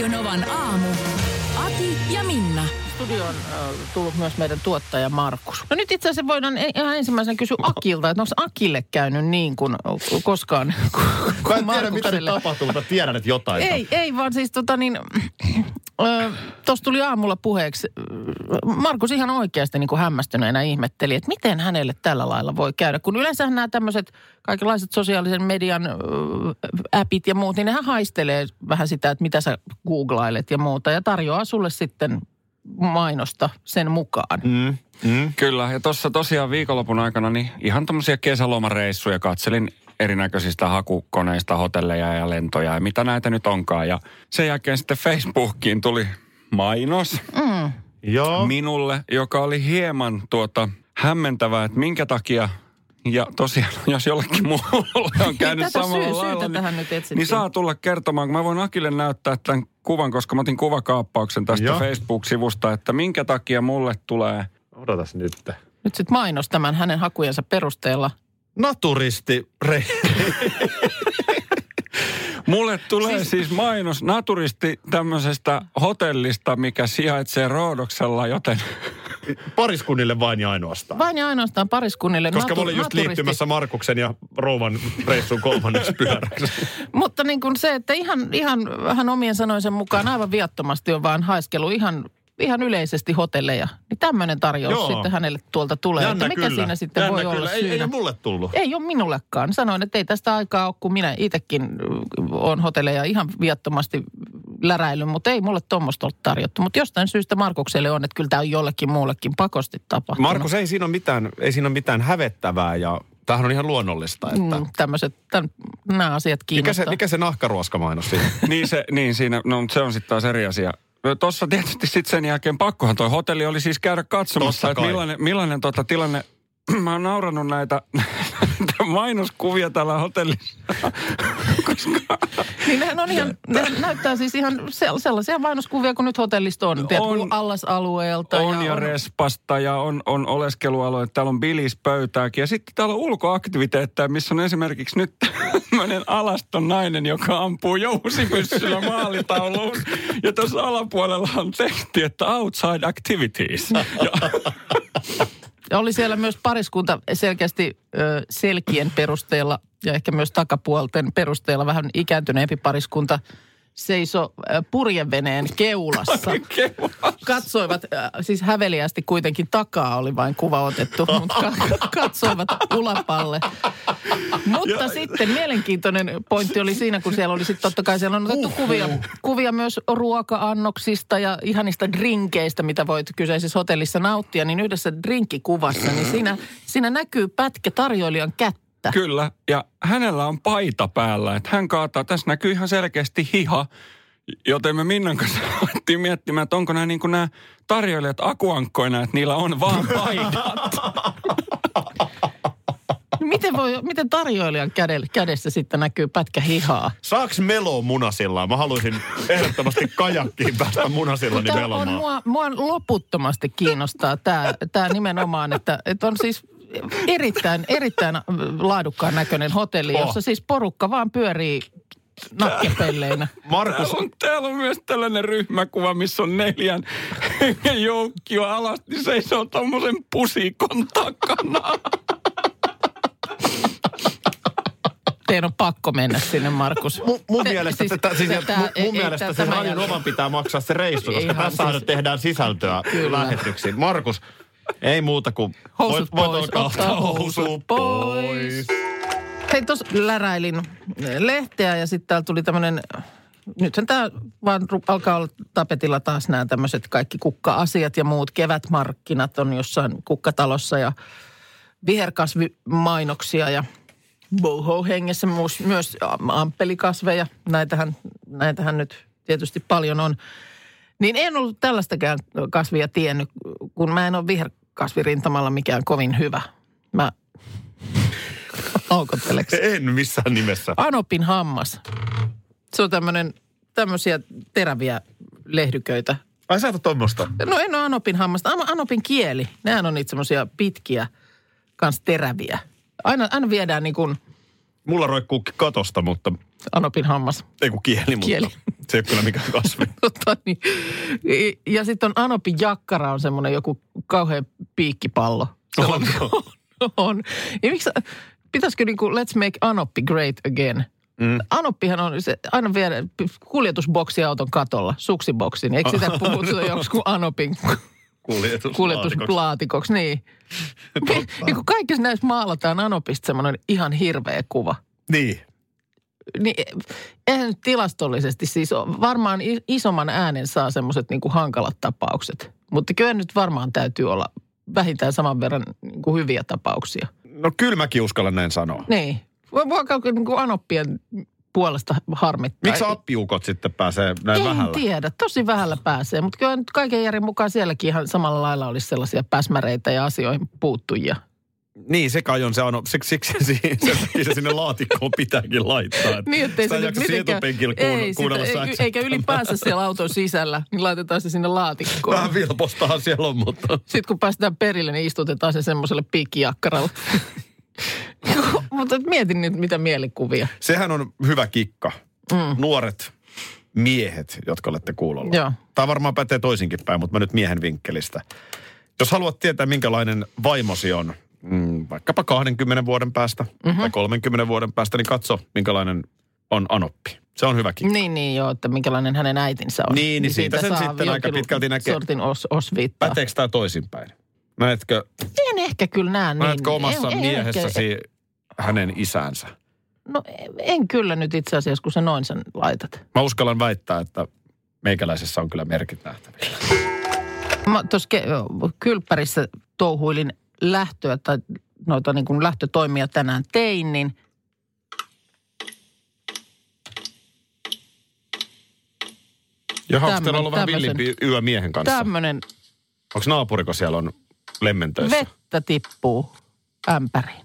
Radio Novan aamu. Ati ja Minna. Studioon äh, tullut myös meidän tuottaja Markus. No nyt itse asiassa voidaan e- ihan ensimmäisenä kysyä Akilta, että onko Akille käynyt niin kuin koskaan kuin Mä en tiedä, mitä nyt tapahtuu, mutta tiedän, että jotain. Ei, ei vaan siis tota niin, tuossa tuli aamulla puheeksi, Markus ihan oikeasti niin kuin hämmästyneenä ihmetteli, että miten hänelle tällä lailla voi käydä. Kun yleensä nämä tämmöiset kaikenlaiset sosiaalisen median ö, appit ja muut, niin nehän haistelee vähän sitä, että mitä sä googlailet ja muuta ja tarjoaa sulle sitten mainosta sen mukaan. Mm, mm. Kyllä, ja tuossa tosiaan viikonlopun aikana niin ihan tämmöisiä kesälomareissuja katselin erinäköisistä hakukoneista, hotelleja ja lentoja ja mitä näitä nyt onkaan. Ja sen jälkeen sitten Facebookiin tuli mainos Mm. Joo. minulle, joka oli hieman tuota hämmentävää, että minkä takia ja tosiaan, jos jollekin muulle on käynyt Tätä samalla syy- lailla, tähän nyt etsittiin. niin saa tulla kertomaan, kun mä voin Akille näyttää tämän kuvan, koska mä otin kuvakaappauksen tästä Joo. Facebook-sivusta, että minkä takia mulle tulee Odotas nyt. Nyt sitten mainos tämän hänen hakujensa perusteella. Naturisti re... Mulle tulee siis, siis mainos naturisti tämmöisestä hotellista, mikä sijaitsee Roodoksella, joten pariskunnille vain ja ainoastaan. Vain ja ainoastaan pariskunnille. Koska mä natu- olin just naturisti- liittymässä Markuksen ja Rouvan reissun kolmanneksi pyöräksi. Mutta niin kuin se, että ihan, ihan vähän omien sanoisen mukaan aivan viattomasti on vaan haiskelu ihan, ihan yleisesti hotelleja. Niin tämmöinen tarjous Joo. sitten hänelle tuolta tulee. Jännä että mikä kyllä. siinä sitten Jännä voi kyllä. olla ei, syynä? ei ole mulle tullut. Ei ole minullekaan. Sanoin, että ei tästä aikaa ole, kun minä itsekin on hotelleja ihan viattomasti läräillyt, mutta ei mulle tuommoista ole tarjottu. Mutta jostain syystä Markukselle on, että kyllä tämä on jollekin muullekin pakosti tapahtunut. Markus, ei siinä ole mitään, ei siinä ole mitään hävettävää ja tämähän on ihan luonnollista. Että... Mm, tämmöiset, tämän, nämä asiat Mikä kiinnostaa. se, mikä se nahkaruoskamainos siinä? niin, se, niin siinä, no mutta se on sitten taas eri asia. Tuossa tietysti sitten sen jälkeen pakkohan toi hotelli oli siis käydä katsomassa, että millainen, millainen tota tilanne, mä oon naurannut näitä, näitä mainoskuvia täällä hotellissa, koska Niin nehän on ihan, ne näyttää siis ihan sel- sellaisia mainoskuvia kuin nyt hotellista on. Tiedätkö, On. allasalueelta. on ja respasta ja on, on oleskelualue, täällä on bilispöytääkin. Ja sitten täällä on ulkoaktiviteetteja, missä on esimerkiksi nyt tämmöinen alaston nainen, joka ampuu jousipyssyllä maalitauluun. Ja tuossa alapuolella on teksti, että outside activities. Ja, Ja oli siellä myös pariskunta selkeästi ö, selkien perusteella ja ehkä myös takapuolten perusteella vähän ikääntyneempi pariskunta seiso purjeveneen keulassa. Katsoivat, siis häveliästi kuitenkin takaa oli vain kuva otettu, mutta ka- katsoivat ulapalle. Mutta sitten mielenkiintoinen pointti oli siinä, kun siellä oli sitten totta kai siellä on otettu kuvia, kuvia myös ruoka-annoksista ja ihanista drinkeistä, mitä voit kyseisessä hotellissa nauttia, niin yhdessä drinkkikuvassa, niin siinä, siinä näkyy pätkä tarjoilijan kättä. Kyllä, ja hänellä on paita päällä, että hän kaataa, tässä näkyy ihan selkeästi hiha, joten me Minnan kanssa alettiin miettimään, että onko nämä, niin nämä tarjoilijat akuankkoina, että niillä on vaan paidat. Miten, voi, miten tarjoilijan kädellä, kädessä sitten näkyy pätkä hihaa? Saaks melo munasillaan? Mä haluaisin ehdottomasti kajakkiin päästä munasillani Tämä on melomaan. mua, mua loputtomasti kiinnostaa tämä, tämä nimenomaan, että, että on siis erittäin, erittäin laadukkaan näköinen hotelli, Oh. jossa siis porukka vaan pyörii nakkepelleinä. Markus, Täällä on, täällä on myös tällainen ryhmäkuva, missä on neljän joukkio alasti seisoo tommosen pusikon takana. Teidän on pakko mennä sinne, Markus. mun, mun Te- mielestä, siis- siis, tätä, siis, te- mun, tää- ei- mun ei mielestä tää- se radion oman pitää maksaa se reissu, koska tässä siis- tehdään sisältöä Kyllä. lähetyksiin. Markus, ei muuta kuin Housut voit, voit pois, alkaa ottaa housut housut pois. Hei, tuossa läräilin lehteä ja sitten täällä tuli tämmöinen, nythän tämä vaan alkaa olla tapetilla taas nämä tämmöiset kaikki kukka-asiat ja muut. Kevätmarkkinat on jossain kukkatalossa ja viherkasvimainoksia ja boho hengessä myös, myös ampelikasveja. Näitähän, näitähän nyt tietysti paljon on. Niin en ollut tällaistakään kasvia tiennyt, kun mä en ole viherkasvirintamalla mikään kovin hyvä. Mä Aukotteleeko? En missään nimessä. Anopin hammas. Se on tämmöinen, tämmöisiä teräviä lehdyköitä. Ai sä et tuommoista? No en ole Anopin hammasta. Ano- Anopin kieli. Nehän on niitä semmoisia pitkiä, kans teräviä. Aina, aina viedään niin kuin Mulla roikkuu katosta, mutta Anopin hammas. ei kun kieli, mutta Kieli. se ei ole kyllä mikään kasvi. Tota niin. Ja sitten on Anopin jakkara on semmoinen joku kauhean piikkipallo. Onko? on. Ja miksi, pitäisikö niin kuin let's make Anoppi great again? Mm. Anoppihan on se, aina viedä kuljetusboksi auton katolla, suksiboksin. Eikö sitä puhuta joku Anopin Kuljetus. kuljetuslaatikoksi? Niin. niin kun kaikissa näissä maalataan Anopista semmoinen ihan hirveä kuva. Niin. Niin eihän nyt tilastollisesti siis ole. varmaan isomman äänen saa semmoiset niin hankalat tapaukset. Mutta kyllä nyt varmaan täytyy olla vähintään saman verran niin kuin hyviä tapauksia. No kyllä mäkin uskallan näin sanoa. Niin. Voi niin kuin anoppien puolesta harmittaa. Miksi appiukot sitten pääsee näin en vähällä? tiedä, tosi vähällä pääsee. Mutta kyllä nyt kaiken järjen mukaan sielläkin ihan samalla lailla olisi sellaisia päsmäreitä ja asioihin puuttujia. Niin, se kai on se, on, siksi, siksi se, takia se sinne laatikkoon pitääkin laittaa. että Niin, ettei sitä se ei nyt mitenkään- ei, kuunnella sitä, säksyä. eikä ylipäänsä siellä auton sisällä, niin laitetaan se sinne laatikkoon. Vähän vilpostahan siellä on, mutta... Sitten kun päästään perille, niin istutetaan se semmoiselle piikkijakkaralle. Mutta mietin nyt, mitä mielikuvia. Sehän on hyvä kikka. Mm. Nuoret miehet, jotka olette kuulolla. Joo. Tämä varmaan pätee toisinkin päin, mutta mä nyt miehen vinkkelistä. Jos haluat tietää, minkälainen vaimosi on, mm, vaikkapa 20 vuoden päästä mm-hmm. tai 30 vuoden päästä, niin katso, minkälainen on anoppi. Se on hyvä kikka. Niin, niin joo, että minkälainen hänen äitinsä on. Niin, niin siitä sen saa sitten aika pitkälti näkee. sortin os, osviittaa. Päteekö tämä toisinpäin? Näetkö, En ehkä kyllä näe niin. näetkö omassa En- en miehessäsi Ehkä, hänen isänsä? no en kyllä nyt itse asiassa, kun sä noin sen laitat. Mä uskallan väittää, että meikäläisessä on kyllä merkit nähtävillä. Mä tuossa ke- kylppärissä touhuilin lähtöä tai noita niin kuin lähtötoimia tänään tein, niin Ja onko teillä ollut vähän tämmösen- villimpi yö miehen kanssa? tämmöinen Onko naapuriko siellä on lemmentöissä? vettä tippuu ämpäriin.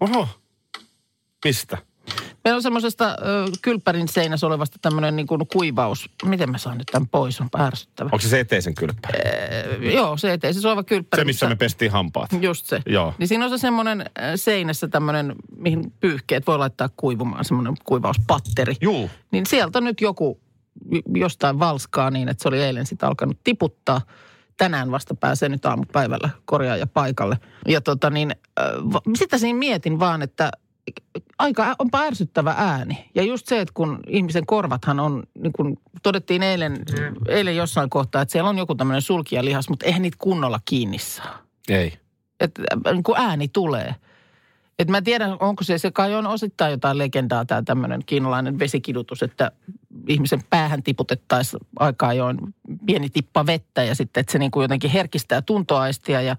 Oho. Mistä? Meillä on semmoisesta kylppärin seinässä olevasta tämmöinen niin kuin kuivaus. Miten mä saan nyt tämän pois? On ärsyttävä. Onko se se eteisen kylppä? Ö, Joo, se eteen. Se oleva kylppäri. Se, missä me pestiin hampaat. Just se. Joo. Niin siinä on se semmoinen seinässä tämmöinen, mihin pyyhkeet voi laittaa kuivumaan, semmoinen kuivauspatteri. Juu. Niin sieltä nyt joku jostain valskaa niin, että se oli eilen sitten alkanut tiputtaa. Tänään vasta pääsee nyt aamupäivällä korjaaja paikalle. Ja tota niin, äh, sitä siinä mietin vaan, että aika onpa ärsyttävä ääni. Ja just se, että kun ihmisen korvathan on, niin kuin todettiin eilen, eilen jossain kohtaa, että siellä on joku tämmöinen sulkijalihas, mutta eihän niitä kunnolla kiinni saa Ei. että niin kuin ääni tulee. Et mä en tiedä, onko se, se kai on osittain jotain legendaa tämä tämmöinen kiinalainen vesikidutus, että ihmisen päähän tiputettaisiin aika ajoin pieni tippa vettä ja sitten, että se niin kuin jotenkin herkistää tuntoaistia ja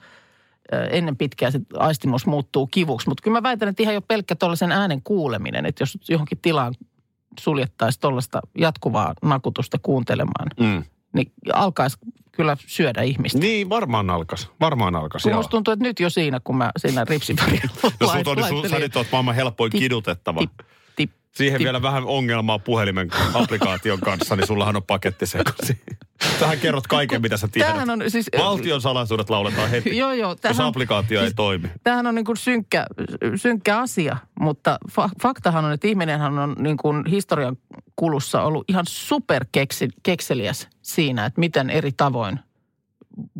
ennen pitkää se aistimus muuttuu kivuksi. Mutta kyllä mä väitän, että ihan jo pelkkä tuollaisen äänen kuuleminen, että jos johonkin tilaan suljettaisiin tuollaista jatkuvaa nakutusta kuuntelemaan, Mm. Niin alkaisi kyllä syödä ihmistä. Niin, varmaan alkas. Varmaan alkas, Kun musta tuntuu, että nyt jo siinä, kun mä siinä ripsivärillä No sut on, sun, sä nyt oot maailman helpoin Tip, kidutettava. tip, tip, Siihen tip. vielä vähän ongelmaa puhelimen applikaation kanssa, niin sullahan on paketti sekaisin. Sähän kerrot kaiken, mitä sä tiedät. Tämähän on siis... Valtion salaisuudet lauletaan heti, Joo, joo. jos Tämähän, applikaatio ei toimi. tämähän on niin kuin synkkä, synkkä asia, mutta fa- faktahan on, että ihminenhän on niin kuin historian kulussa ollut ihan super kekseliäs siinä, että miten eri tavoin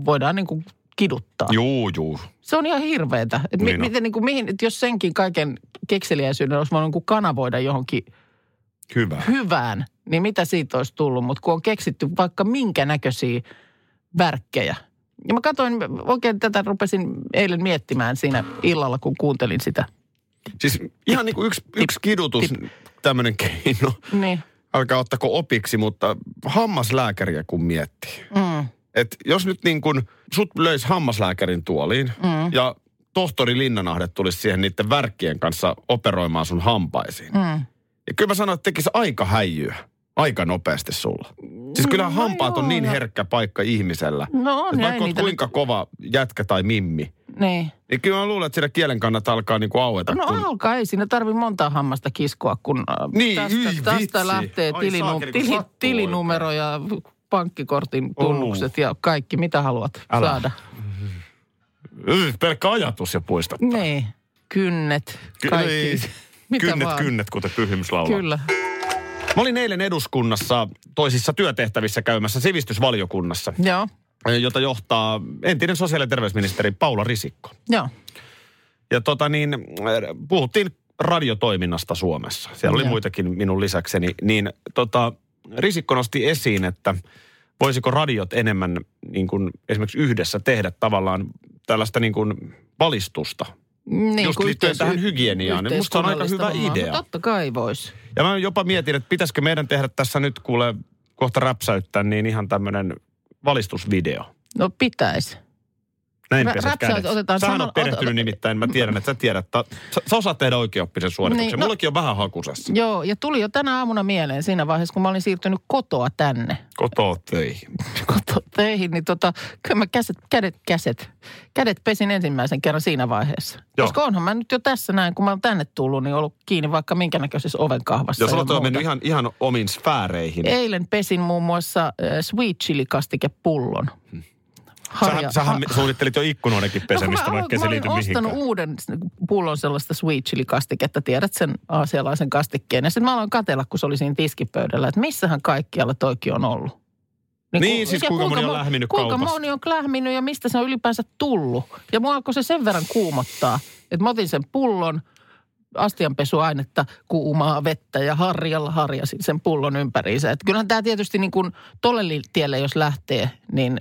voidaan niin kuin kiduttaa. Juu, juu. Se on ihan hirveetä. Että Niin mi- miten, niin kuin, mihin, että jos senkin kaiken kekseliäisyyden olisi voinut niin kanavoida johonkin Hyvä. hyvään, niin mitä siitä olisi tullut? Mutta kun on keksitty vaikka minkä näköisiä värkkejä. Ja mä katsoin, oikein tätä rupesin eilen miettimään siinä illalla, kun kuuntelin sitä. Siis ihan niin kuin yksi, yksi kidutus, tämmöinen keino. Niin. Alkaa ottako opiksi, mutta hammaslääkäriä kun miettii. Mm. Et jos nyt niin kuin sut löis hammaslääkärin tuoliin Mm. ja tohtori Linnanahde tulisi siihen niiden värkkien kanssa operoimaan sun hampaisiin. Mm. Ja kyllä mä sanoin, että tekisi aika häijyä. aika nopeasti sulla. Siis kyllä No hampaat on joo, niin no. herkkä paikka ihmisellä. No on, Et ja vaikka oot niitä kuinka kova jätkä tai mimmi, Niin. niin kyllä mä luulen, että siinä kielen kannattaa alkaa niinku aueta. No kun... alkaa, ei siinä tarvi monta hammasta kiskoa, kun äh, Niin, tästä, hyi tästä lähtee Ai tilinu, saakeli, tili, tilinumero ja pankkikortin tunnukset ja kaikki, mitä haluat Älä. saada. Yh, pelkkä ajatus jo puista. Niin, kynnet, Ky- kaikki. ei. Mitä kynnet, vaan. kynnet, kuten pyhimys laulaa. Kyllä. Mä olin eilen eduskunnassa toisissa työtehtävissä käymässä sivistysvaliokunnassa, Joo, jota johtaa entinen sosiaali- ja terveysministeri Paula Risikko. joo. Ja tota niin, puhuttiin radiotoiminnasta Suomessa. Siellä oli Joo. muitakin minun lisäkseni. Niin tota, Risikko nosti esiin, että voisiko radiot enemmän niin kuin esimerkiksi yhdessä tehdä tavallaan tällaista niin kuin valistusta. Niin, Just liittyen yhteis- tähän hygieniaan, niin musta on aika hyvä hommaa. idea. No totta kai vois. Ja mä jopa mietin, että pitäisikö meidän tehdä tässä nyt kuule kohta räpsäyttää niin ihan tämmöinen valistusvideo. No pitäisi. Näin räpsäyt kädet. otetaan Sähän on perehtynyt ota- nimittäin, mä tiedän, että sä tiedät. että Sä, sä osaat tehdä oikeoppisen suorituksen. Niin, no- Mullakin on vähän hakusessa. Joo, ja tuli jo tänä aamuna mieleen siinä vaiheessa, kun mä olin siirtynyt kotoa tänne. Kotoa töihin. kotoa töihin, niin tota, kyllä mä käset, kädet, käset, kädet pesin ensimmäisen kerran siinä vaiheessa. Joo. Koska onhan mä nyt jo tässä näin, kun mä oon tänne tullut, niin ollut kiinni vaikka minkä näköisessä ovenkahvassa. Jos olet mennyt ihan, ihan omiin sfääreihin. Eilen pesin muun muassa äh, sweet chili kastikepullon. Sähän, sähän suunnittelit jo ikkunoidenkin pesemistä, no, mä, vaikka mä se liity ostanut mihinkään. uuden pullon sellaista sweet chili kastiketta, tiedät sen aasialaisen kastikkeen. Ja sitten mä aloin katella, kun se oli siinä tiskipöydällä, että missähän kaikkialla toikin on ollut. Niin, siis ja kuinka moni on lähminyt Kuinka kaupassa. moni on lähminyt ja mistä se on ylipäänsä tullut. Ja mua alkoi se sen verran kuumottaa, että mä otin sen pullon, astianpesuainetta, kuumaa vettä ja harjalla harjasin sen pullon ympäriinsä. Että kyllähän tämä tietysti niin kuin tolle tielle, jos lähtee, niin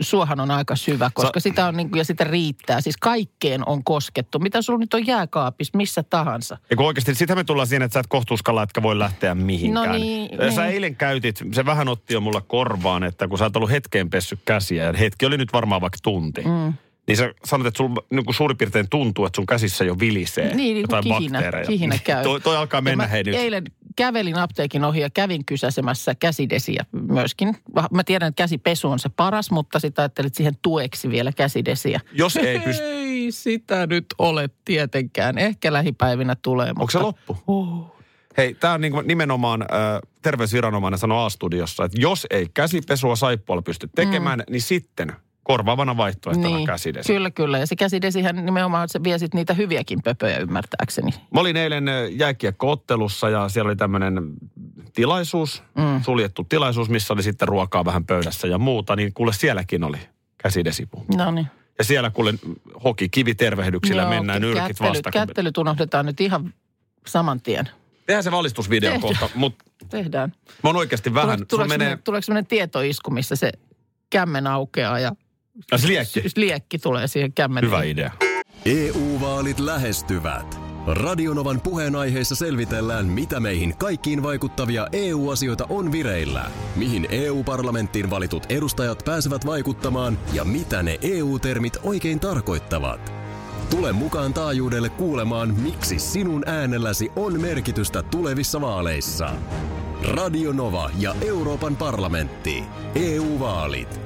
suohan on aika syvä, koska Sa- sitä on niin kuin, ja sitä riittää. Siis kaikkeen on koskettu. Mitä sulla nyt on jääkaapissa, missä tahansa. Ja kun oikeasti, sitä me tullaan siihen, että sä et kohtuuskalla, etkä voi lähteä mihinkään. No niin, Sä niin. eilen käytit, se vähän otti jo mulla korvaan, että kun sä oot ollut hetkeen pessy käsiä, ja hetki oli nyt varmaan vaikka tunti. Mm. Niin sä sanot, että sulla niin suurin piirtein tuntuu, että sun käsissä jo vilisee Niin, niin jotain kihinä, bakteereja. kihinä käy. toi, toi alkaa Ja mennä mä hei nyt. Eilen kävelin apteekin ohi ja kävin kysäsemässä käsidesiä myöskin. Mä tiedän, että käsipesu on se paras, mutta sitä ajattelit siihen tueksi vielä käsidesiä. Jos ei pysty... Ei sitä nyt ole tietenkään. Ehkä lähipäivinä tulee, mutta... Onko se loppu? Oh. Hei, tämä on niin kuin nimenomaan äh, terveysviranomainen sanoi A-studiossa, että jos ei käsipesua saippualla pysty tekemään, mm. niin sitten korvaavana vaihtoehtona niin, käsidesi. Kyllä, kyllä. Ja se käsidesihän nimenomaan se vie sit niitä hyviäkin pöpöjä ymmärtääkseni. Mä olin eilen jääkiekkoottelussa ja siellä oli tämmöinen tilaisuus, mm. suljettu tilaisuus, missä oli sitten ruokaa vähän pöydässä ja muuta, niin kuule sielläkin oli käsidesipu. No niin. Ja siellä kuule hoki kivitervehdyksillä Joo, mennään nyrkit kättelyt, vasta. Kättelyt unohdetaan nyt ihan saman tien. Tehdään se valistusvideo Tehdään. kohta, mutta Tehdään. mä oon oikeasti vähän, Tuleeko, tuleeko, menee, menee... tuleeko sellainen tietoisku, missä se kämmen aukeaa ja ja se liekki. s- liekki tulee siihen kämmen. Hyvä idea. EU-vaalit lähestyvät. Radionovan puheenaiheessa selvitellään, mitä meihin kaikkiin vaikuttavia EU-asioita on vireillä, mihin EU-parlamenttiin valitut edustajat pääsevät vaikuttamaan ja mitä ne EU-termit oikein tarkoittavat. Tule mukaan taajuudelle kuulemaan, miksi sinun äänelläsi on merkitystä tulevissa vaaleissa. Radio Nova ja Euroopan parlamentti. EU-vaalit.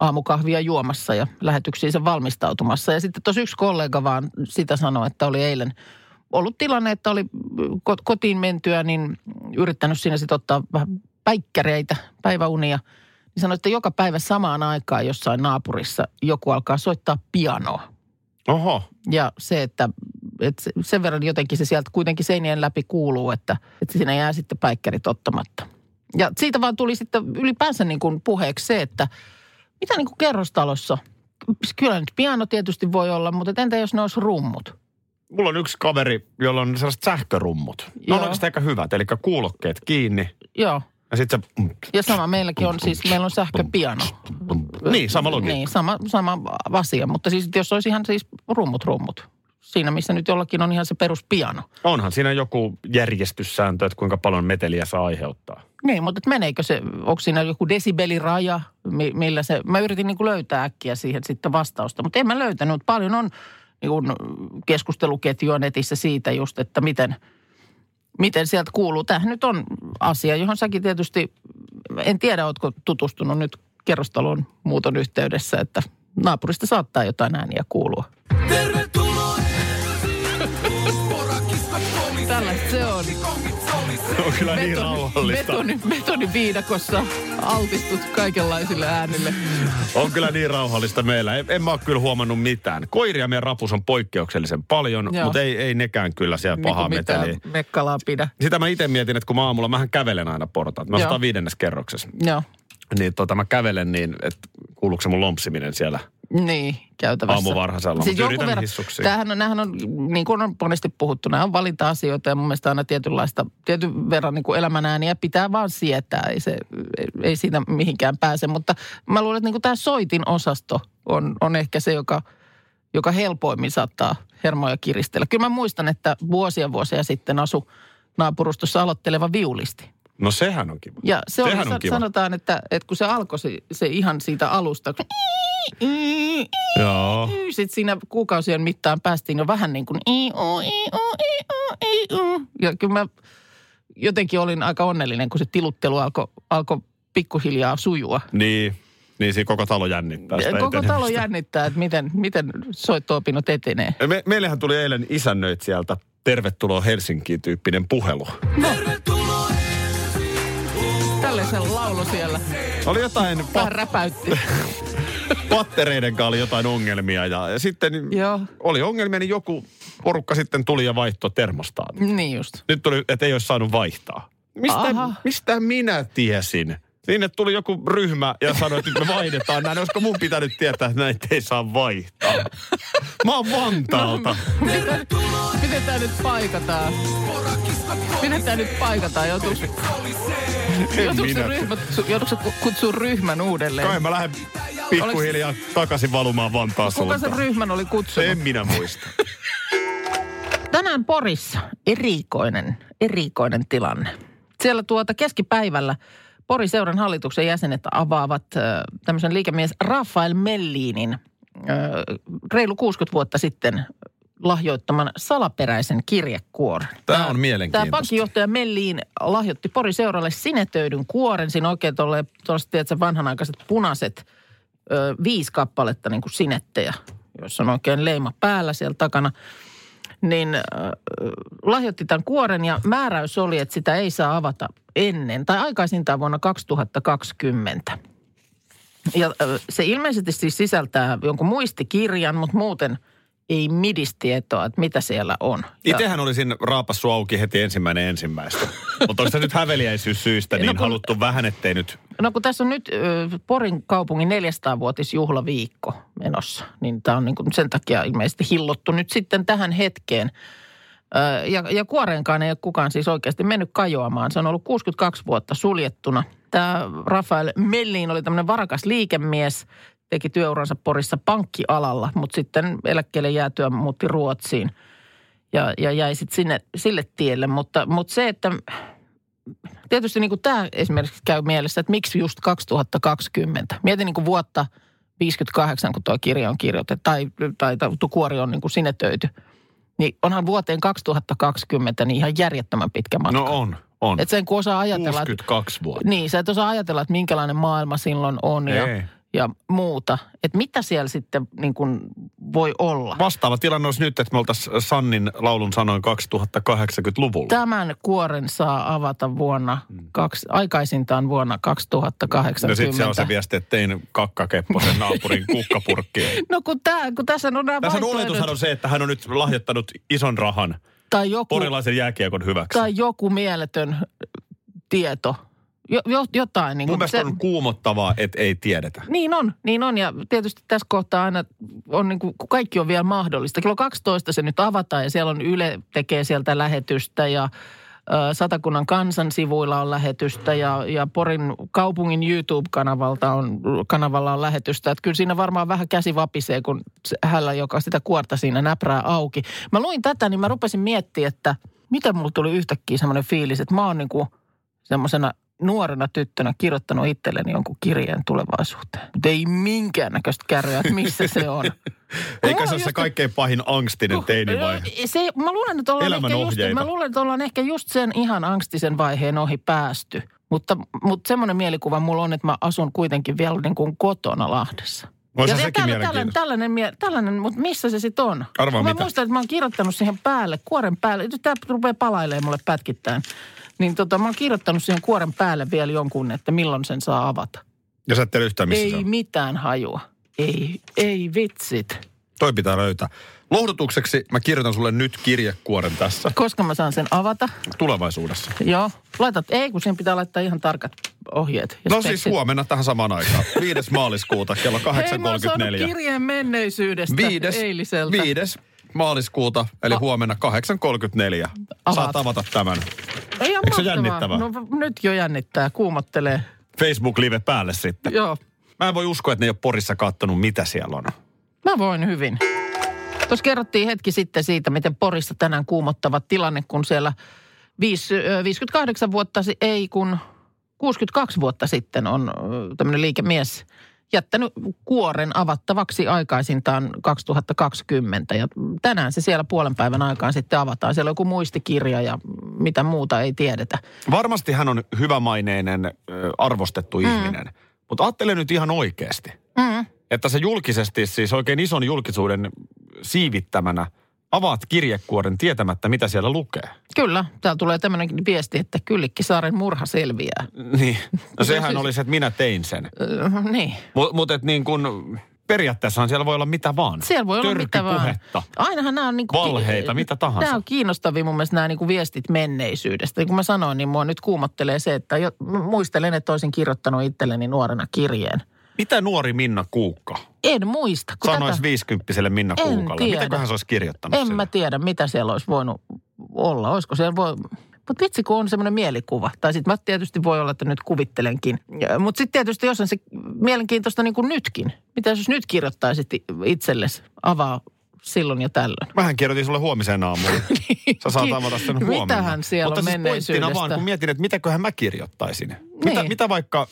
aamukahvia juomassa ja lähetyksiinsä valmistautumassa. Ja sitten tuossa yksi kollega vaan sitä sanoi, että oli eilen ollut tilanne, että oli ko- kotiin mentyä, niin yrittänyt siinä sitten ottaa vähän päikkäreitä, päiväunia. Niin sanoi, että joka päivä samaan aikaan jossain naapurissa joku alkaa soittaa pianoa. Oho. Ja se, että, että se- sen verran jotenkin se sieltä kuitenkin seinien läpi kuuluu, että, että siinä jää sitten päikkärit ottamatta. Ja siitä vaan tuli sitten ylipäänsä niin kuin puheeksi se, että mitä niin kuin kerrostalossa, kyllä nyt piano tietysti voi olla, mutta entä jos ne olisi rummut? Mulla on yksi kaveri, jolla on sellaiset sähkörummut. Ne on Joo. oikeastaan aika hyvät, eli kuulokkeet kiinni. Joo. Ja sit se... Ja sama meilläkin on siis, meillä on sähköpiano. Niin, sama logiikka. Niin, sama, sama asia, mutta siis jos olisi ihan siis rummut rummut. Siinä, missä nyt jollakin on ihan se peruspiano. Onhan siinä joku järjestyssääntö, että kuinka paljon meteliä saa aiheuttaa. Niin, mutta et meneekö se, onko siinä joku desibeliraja, mi- millä se, mä yritin niin kuin löytää äkkiä siihen sitten vastausta, mutta en mä löytänyt. Paljon on niin kuin keskusteluketjua netissä siitä just, että miten, miten sieltä kuuluu. Tämähän nyt on asia, johon säkin tietysti, en tiedä, ootko tutustunut nyt kerrostalon muuton yhteydessä, että naapurista saattaa jotain ääniä kuulua. Tällaista se on. On kyllä niin Betoni- rauhallista. Betoni, betoniviidakossa altistut kaikenlaisille äänille. On kyllä niin rauhallista meillä. En, en mä ole kyllä huomannut mitään. Koiria meidän rapus on poikkeuksellisen paljon, Joo. mutta ei, ei nekään kyllä siellä pahaa niin kuin meteliä. mitään mekkalaa pidä. Sitä mä itse mietin, että kun mä aamulla, mähän kävelen aina portaat. Mä asutaan viidennes kerroksessa. Joo. Niin tota mä kävelen niin, että kuuluuko se mun lompsiminen siellä Niin, käytävässä. aamuvarhaisella. Siis Mutta yritän verran, hissuksiin. tämähän on, nämähän on, niin kuin on monesti puhuttu, nämä on valinta-asioita ja mun mielestä aina tietynlaista, tietyn verran niin kuin elämän ääniä pitää vaan sietää. Ei, se, ei siitä mihinkään pääse, mutta mä luulen, että niin kuin tämä soitin osasto on, on ehkä se, joka, joka helpoimmin saattaa hermoja kiristellä. Kyllä mä muistan, että vuosia vuosia sitten asu naapurustossa aloitteleva viulisti. No sehän on kiva. Ja se Sehän oli, on kiva. sanotaan, että, että kun se alkoi se, se ihan siitä alusta, kun Joo. sitten siinä kuukausien mittaan päästiin jo vähän niin kuin. Ja kyllä mä jotenkin olin aika onnellinen, kun se tiluttelu alkoi alko pikkuhiljaa sujua. Niin. Niin siinä koko talo jännittää sitä Koko talo etenemistä. jännittää, että miten, miten soitto-opinnot etenee. Me, meillähän tuli eilen isännöit sieltä Tervetuloa Helsinkiin tyyppinen puhelu. Tällaisen laulo siellä. Oli jotain Vähän pat, räpäytti. pattereiden kanssa oli jotain ongelmia ja, ja sitten Joo, oli ongelmia, niin joku porukka sitten tuli ja vaihtoi termostaatin. niin just. Nyt tuli, että ei olisi saanut vaihtaa. Mistä, Aha. mistä minä tiesin? Sinne tuli joku ryhmä ja sanoi, että nyt me vaihdetaan näin. Olisiko mun pitänyt tietää, että näitä ei saa vaihtaa? Mä oon Vantaalta. Miten, miten tämä nyt paikataan? Miten tämä nyt paikataan? Joutuuko, se se kutsua ryhmän uudelleen? Kai mä lähden pikkuhiljaa takaisin valumaan Vantaan Kuka sen suuntaan. ryhmän oli kutsunut? En minä muista. Tänään Porissa erikoinen, erikoinen tilanne. Siellä tuota keskipäivällä Porin seuran hallituksen jäsenet avaavat tämmöisen liikemies Rafael Melliinin reilu 60 vuotta sitten lahjoittaman salaperäisen kirjekuoren. Tämä on Tämä mielenkiintoista. pankkijohtaja Melliin lahjoitti Porin seuralle sinetöidyn kuoren. Siinä oikein tuolle, tuollaiset, tiedätkö, vanhanaikaiset punaiset ö, viisi kappaletta niin kuin sinettejä, joissa on oikein leima päällä siellä takana. Niin äh, lahjoitti tämän kuoren ja määräys oli, että sitä ei saa avata ennen tai aikaisintaan vuonna 2020. Ja ö, se ilmeisesti siis sisältää jonkun muistikirjan, mutta muuten ei midistietoa, että mitä siellä on. Ja- Itsehän olisin raapassu auki heti ensimmäinen ensimmäistä. Mutta onko nyt häveliäisyyssyistä No niin kun- haluttu vähän, ettei nyt... No kun tässä on nyt Porin kaupungin 400-vuotisjuhlaviikko menossa, niin tämä on niin kuin sen takia ilmeisesti hillottu nyt sitten tähän hetkeen. Ja, ja kuoreenkaan ei ole kukaan siis oikeasti mennyt kajoamaan. Se on ollut 62 vuotta suljettuna. Tämä Rafael Mellin oli tämmöinen varakas liikemies, teki työuransa Porissa pankkialalla, mutta sitten eläkkeelle jäätyä muutti Ruotsiin ja, ja jäi sitten sinne, sille tielle. Mutta, mutta se, että tietysti niin kuin tämä esimerkiksi käy mielessä, että miksi just 2020. Mietin niin kuin vuotta 58, kun tuo kirja on kirjoitettu, tai, tai, tai kuori on niin kuin sinetöity. Niin onhan vuoteen 2020 niin ihan järjettömän pitkä matka. No on, on. Et sen kun osaa ajatella, että, 62 vuotta. niin, sä et osaa ajatella, että minkälainen maailma silloin on Ei. ja muuta. Että mitä siellä sitten niin kuin voi olla. Vastaava tilanne olisi nyt, että me oltaisiin Sannin laulun sanoin 2080-luvulla. Tämän kuoren saa avata vuonna, kaksi, aikaisintaan vuonna 2080. No sit se on se viesti, että tein kakkakepposen naapurin kukkapurkkiin. No kun, tää, kun tässä on nämä Tässä on vaihtoehdot. oletushan on se, että hän on nyt lahjoittanut ison rahan tai joku, porilaisen jääkiekon hyväksi. tai joku mieletön tieto. Jo, jo, jotain. Niin Mun mielestä on kuumottavaa, että ei tiedetä. Niin on, niin on. Ja tietysti tässä kohtaa aina on niin kuin, kaikki on vielä mahdollista. Kello 12 se nyt avataan ja siellä on Yle tekee sieltä lähetystä ja ö, Satakunnan kansan sivuilla on lähetystä ja, ja Porin kaupungin YouTube-kanavalta on, kanavalla on lähetystä. Että kyllä siinä varmaan vähän käsi vapisee, kun se hällä, joka sitä kuorta siinä näprää auki. Mä luin tätä, niin mä rupesin miettimään, että mitä mulla tuli yhtäkkiä semmoinen fiilis, että mä oon niin kuin semmoisena nuorena tyttönä kirjoittanut itselleni jonkun kirjeen tulevaisuuteen. Mutta ei minkäännäköistä kärryä, että missä se on. Eikä se ole se kaikkein pahin angstinen teinivaihe. Se, mä luulen, että ollaan ehkä just, mä luulen, että ollaan ehkä just sen ihan angstisen vaiheen ohi päästy. Mutta, mutta semmoinen mielikuva mulla on, että mä asun kuitenkin vielä niin kuin kotona Lahdessa. Olisi ja sekin tällä- tällainen, mielenkiintoista. tällainen, mie- tällainen, mutta missä se sitten on? Arvaa mä mitä. muistan, että mä oon kirjoittanut siihen päälle, kuoren päälle. Tää rupeaa palailemaan mulle pätkittäin. Niin tota, mä oon kirjoittanut siihen kuoren päälle vielä jonkun, että milloin sen saa avata. Ja sä et tiedä yhtään, missä ei se on. mitään hajua. Ei, ei vitsit. Toi pitää löytää. Lohdutukseksi mä kirjoitan sulle nyt kirjekuoren tässä Koska mä saan sen avata? tulevaisuudessa. Joo. Laitat, ei kun siihen pitää laittaa ihan tarkat ohjeet. No siis speksit. huomenna tähän samaan aikaan. 5. maaliskuuta kello Hei, mä oon 8.34. kirjeen menneisyydestä Viides, eiliseltä. viides maaliskuuta, eli A- huomenna 8.34. Saat Avaat. avata tämän. Ei Eikö se jännittävää? No nyt jo jännittää, kuumottelee. Facebook-live päälle sitten. Joo, Mä en voi uskoa, että ne ei ole Porissa kattonut, mitä siellä on. mä voin hyvin. Tuossa kerrottiin hetki sitten siitä, miten Porissa tänään kuumottava tilanne, kun siellä viis- ö, 58 vuotta, ei kun 62 vuotta sitten on tämmöinen liikemies jättänyt kuoren avattavaksi aikaisintaan 2020. Ja tänään se siellä puolen päivän aikaan sitten avataan. Siellä on joku muistikirja ja mitä muuta ei tiedetä. Varmasti hän on hyvämaineinen, arvostettu mm. ihminen. Mutta ajattele nyt ihan oikeasti, Mm. että se julkisesti, siis oikein ison julkisuuden siivittämänä, avaat kirjekuoren tietämättä, mitä siellä lukee. Kyllä, täällä tulee tämmöinen viesti, että Kyllikkisaaren murha selviää. Niin. No sehän siis- oli se, että minä tein sen. Öö, niin. Mutta mut, et niin kun, periaatteessahan siellä voi olla mitä vaan. Siellä voi olla mitä vaan. Ainahan nämä on niin Valheita, mitä tahansa. Nämä on kiinnostavia mun mielestä nämä niin kuin viestit menneisyydestä. Niin kuin mä sanoin, niin mua nyt kuumottelee se, että jo, muistelen, että olisin kirjoittanut itselleni nuorena kirjeen. Mitä nuori Minna Kuukka En muista. Kun sanoisi tätä, viisikymppiselle Minna En Kuukalle? tiedä. Mitäköhän se olisi kirjoittanut en sille? mä tiedä, mitä siellä olisi voinut olla. Olisiko siellä voi... Mutta vitsi, kun on semmoinen mielikuva. Tai sitten mä tietysti voi olla, että nyt kuvittelenkin. Mutta sitten tietysti, jos on se mielenkiintoista niin kuin nytkin. Mitä jos nyt kirjoittaisit itsellesi avaa silloin ja tällöin? Mähän kirjoitin sulle huomiseen aamuun. Sä saat avata sen huomenna. Mitähän siellä Mutta on siis vaan, kun mietin, että mitäköhän mä kirjoittaisin. Mitä, Niin. mitä vaikka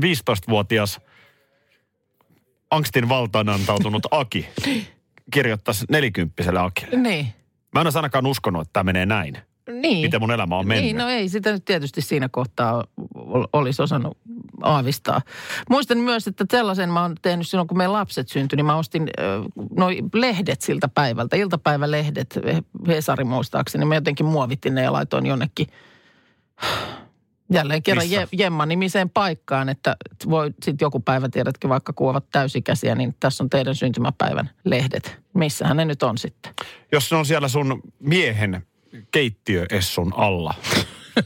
15-vuotias angstin valtaan antautunut Aki kirjoittaisi nelikymppiselle Akille? Niin. Mä en olisi ainakaan uskonut, että tämä menee näin. Niin. Miten mun elämä on mennyt. Niin, no ei sitä nyt tietysti siinä kohtaa ol- olisi osannut aavistaa. Muistan myös, että sellaisen mä oon tehnyt silloin, kun meidän lapset syntyi, niin mä ostin noi lehdet siltä päivältä, iltapäivälehdet, Hesari muistaakseni. Mä jotenkin muovitin ne ja laitoin jonnekin jälleen kerran? Je, Jemma-nimiseen paikkaan, että voi sitten joku päivä, tiedätkö, vaikka kun ovat täysikäisiä, niin tässä on teidän syntymäpäivän lehdet. Missähän ne nyt on sitten? Jos ne on siellä sun miehen keittiöessun alla.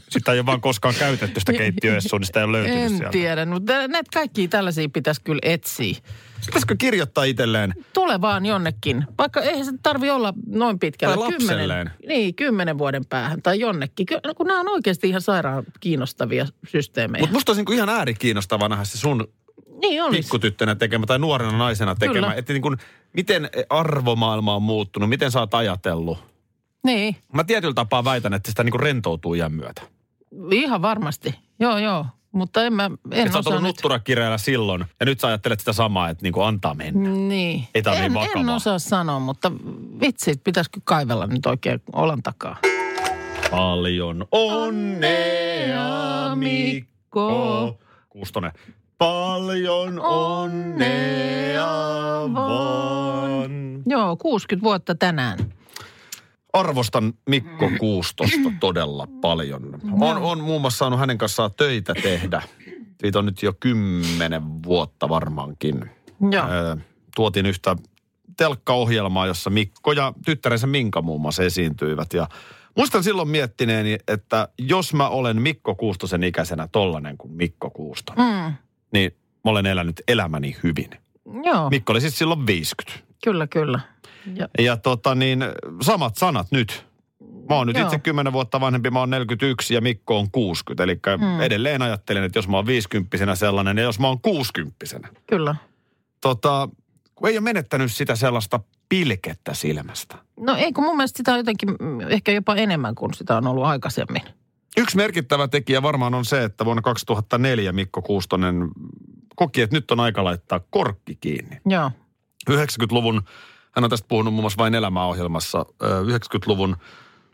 Sitä ei ole vaan koskaan käytetty sitä keittiöessua, niin sitä ei ole löytynyt En sieltä. tiedä, mutta näitä kaikkia tällaisia pitäisi kyllä etsiä. Pitäisikö kirjoittaa itselleen? Tule vaan jonnekin. Vaikka eihän se tarvi olla noin pitkällä. Tai lapselleen. Kymmenen, niin, kymmenen vuoden päähän tai jonnekin. Ky- No, kun nämä on oikeasti ihan sairaan kiinnostavia systeemejä. Mutta musta olisi niinku ihan äärikiinnostavaa nähdä se sun niin olisi. pikkutyttönä tekemä tai nuorena naisena tekemä. Kyllä. Että niin kuin, miten arvomaailma on muuttunut, miten sä oot ajatellut. Niin, Mä tietyllä tapaa väitän, että sitä niin kuin rentoutuu iän myötä. ihan varmasti. Joo, joo. Mutta en mä, en Että sä oot ollut nutturakireellä silloin ja nyt sä ajattelet sitä samaa, että niin kuin antaa mennä. Niin. Ei tää en, niin en osaa sanoa, mutta vitsi, pitäisikö kaivella nyt oikein olan takaa. Paljon onnea, Mikko. Kuustonen. paljon onnea vaan. Joo, 60 vuotta tänään. Arvostan Mikko Kuustosta todella paljon. On, on muun muassa saanut hänen kanssaan töitä tehdä. Siitä on nyt jo kymmenen vuotta varmaankin. Joo. Ö, tuotiin yhtä telkkaohjelmaa, jossa Mikko ja tyttärensä Minka muun muassa esiintyivät. Ja muistan silloin miettineeni, että jos mä olen Mikko Kuustosen ikäisenä tollanen kuin Mikko Kuustonen, Mm. niin mä olen elänyt elämäni hyvin. Joo, Mikko oli siis silloin 50. kyllä, kyllä. Ja, Ja tota niin, samat sanat nyt. Mä oon nyt Joo. itse 10 vuotta vanhempi, mä oon 41 ja Mikko on 60. Eli mm. edelleen ajattelen, että jos mä oon 50 sellainen ja jos mä oon 60 kyllä. Tota, kun ei ole menettänyt sitä sellaista pilkettä silmästä. No ei, kun mun mielestä sitä on jotenkin mm, ehkä jopa enemmän kuin sitä on ollut aikaisemmin. Yksi merkittävä tekijä varmaan on se, että vuonna 2004 Mikko Kuustonen koki, että nyt on aika laittaa korkki kiinni. Joo, 90-luvun, hän on tästä puhunut muun muassa vain elämäohjelmassa, ö, 90-luvun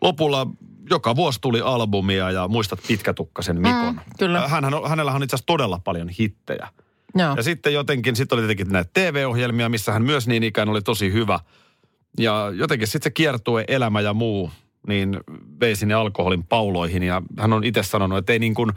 lopulla joka vuosi tuli albumia ja muistat pitkätukkasen Mikon. Mm, kyllä. Hänhän, hänellä on itse asiassa todella paljon hittejä. joo. Ja sitten jotenkin, sitten oli tietenkin näitä TV-ohjelmia, missä hän myös niin ikään oli tosi hyvä. Ja jotenkin sitten se kiertue, elämä ja muu, niin vei sinne alkoholin pauloihin. Ja hän on itse sanonut, että ei niin kuin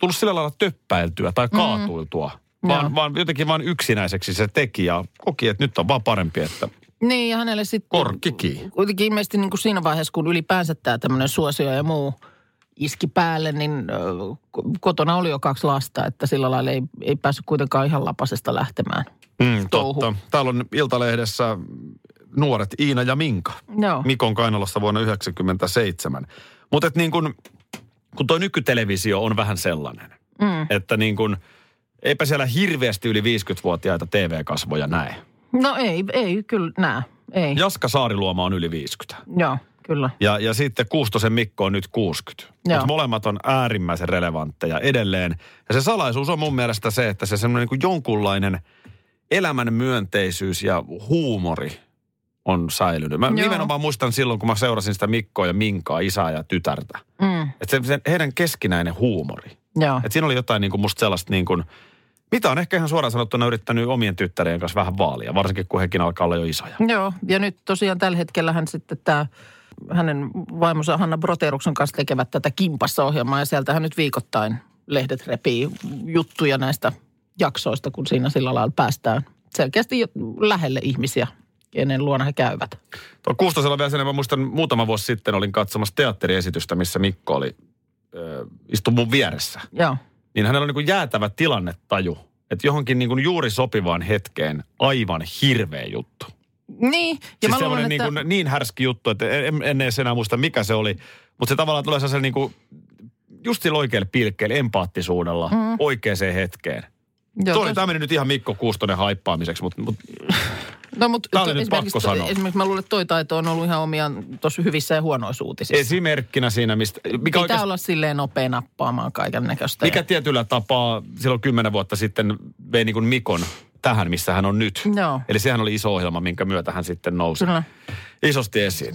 tullut sillä lailla töppäiltyä tai kaatuiltua. Mm. Vaan, Joo. vaan jotenkin vain yksinäiseksi se teki ja koki, että nyt on vaan parempi, että Niin, ja hänelle sitten... korkki kiinni. Kuitenkin ilmeisesti niin kuin siinä vaiheessa, kun ylipäänsä tämä tämmöinen suosio ja muu iski päälle, niin kotona oli jo kaksi lasta, että sillä lailla ei, ei päässyt kuitenkaan ihan lapasesta lähtemään. Mm, touhu. totta. Täällä on Iltalehdessä nuoret Iina ja Minka. Joo. Mikon kainalossa vuonna 1997. Mutta niin kun, kun toi nykytelevisio on vähän sellainen, Mm. että niin kun, eipä siellä hirveästi yli 50-vuotiaita TV-kasvoja näe. No ei, ei kyllä näe. Ei. Jaska Saariluoma on yli 50. Joo, kyllä. Ja, ja sitten Kuustosen Mikko on nyt 60. Joo. Mutta molemmat on äärimmäisen relevantteja edelleen. Ja se salaisuus on mun mielestä se, että se semmoinen niin jonkunlainen elämän myönteisyys ja huumori on säilynyt. Mä Joo. nimenomaan muistan silloin, kun mä seurasin sitä Mikkoa ja Minkaa, isää ja tytärtä. Mm. Että se, se heidän keskinäinen huumori. Joo. Että siinä oli jotain niin kuin musta sellaista niin kuin, mitä on ehkä ihan suoraan sanottuna yrittänyt omien tyttärien kanssa vähän vaalia, varsinkin kun hekin alkaa olla jo isoja. Joo, ja nyt tosiaan tällä hetkellä hän sitten tämä hänen vaimonsa Hanna Broteruksen kanssa tekevät tätä Kimpassa-ohjelmaa ja sieltähän nyt viikoittain lehdet repii juttuja näistä jaksoista, kun siinä sillä lailla päästään selkeästi lähelle ihmisiä, kenen luona he käyvät. Tuo Kuustosella vielä sen, mä muistan muutama vuosi sitten olin katsomassa teatteriesitystä, missä Mikko oli, istui mun vieressä. Joo, Niin hänellä on niin jäätävä tilannetaju, että johonkin niin kuin juuri sopivaan hetkeen aivan hirveä juttu. niin. Ja siis mä luulen, niin, että... kuin, niin härski juttu, että en, en edes enää muista mikä se oli. Mutta se tavallaan tulee sellaisella niin kuin, just sillä oikealla pilkkeellä, empaattisuudella, mm. oikeaan hetkeen. Joo, Toi, tos- tämä meni nyt ihan Mikko Kuustonen haippaamiseksi, mutta, mutta No, mutta Tää oli to- nyt pakko sanoa. Esimerkiksi mä luulen, että toi taito on ollut ihan omiaan tuossa hyvissä ja huonoissa uutisissa. esimerkkinä siinä, mistä, mikä, Pitää oikeasti, olla silleen nopea nappaamaan kaiken näköistä. mikä tietyllä tapaa silloin kymmenen vuotta sitten vei niin kuin Mikon tähän, missä hän on nyt. Joo. Eli sehän oli iso ohjelma, minkä myötä hän sitten nousi Kyllä. isosti esiin.